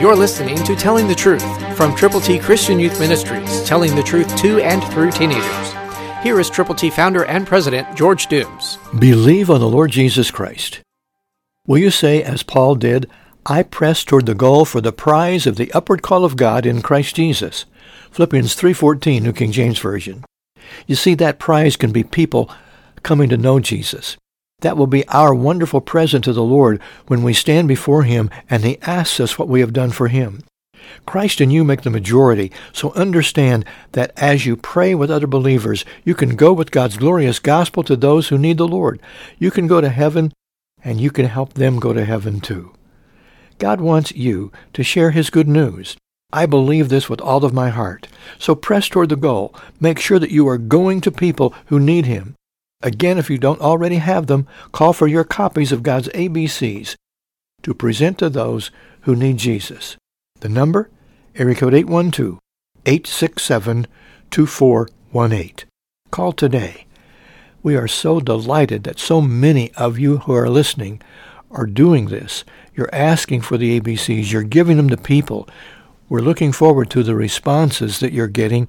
You're listening to Telling the Truth from Triple T Christian Youth Ministries, telling the truth to and through teenagers. Here is Triple T founder and president George Dooms. Believe on the Lord Jesus Christ. Will you say, as Paul did, I press toward the goal for the prize of the upward call of God in Christ Jesus? Philippians 3.14, New King James Version. You see, that prize can be people coming to know Jesus. That will be our wonderful present to the Lord when we stand before Him and He asks us what we have done for Him. Christ and you make the majority, so understand that as you pray with other believers, you can go with God's glorious gospel to those who need the Lord. You can go to heaven, and you can help them go to heaven too. God wants you to share His good news. I believe this with all of my heart. So press toward the goal. Make sure that you are going to people who need Him. Again, if you don't already have them, call for your copies of God's ABCs to present to those who need Jesus. The number? Area code 812-867-2418. Call today. We are so delighted that so many of you who are listening are doing this. You're asking for the ABCs. You're giving them to people. We're looking forward to the responses that you're getting.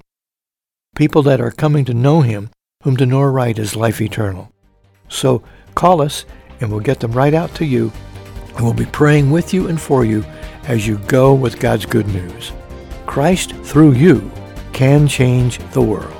People that are coming to know Him whom to know right is life eternal. So call us and we'll get them right out to you and we'll be praying with you and for you as you go with God's good news. Christ through you can change the world.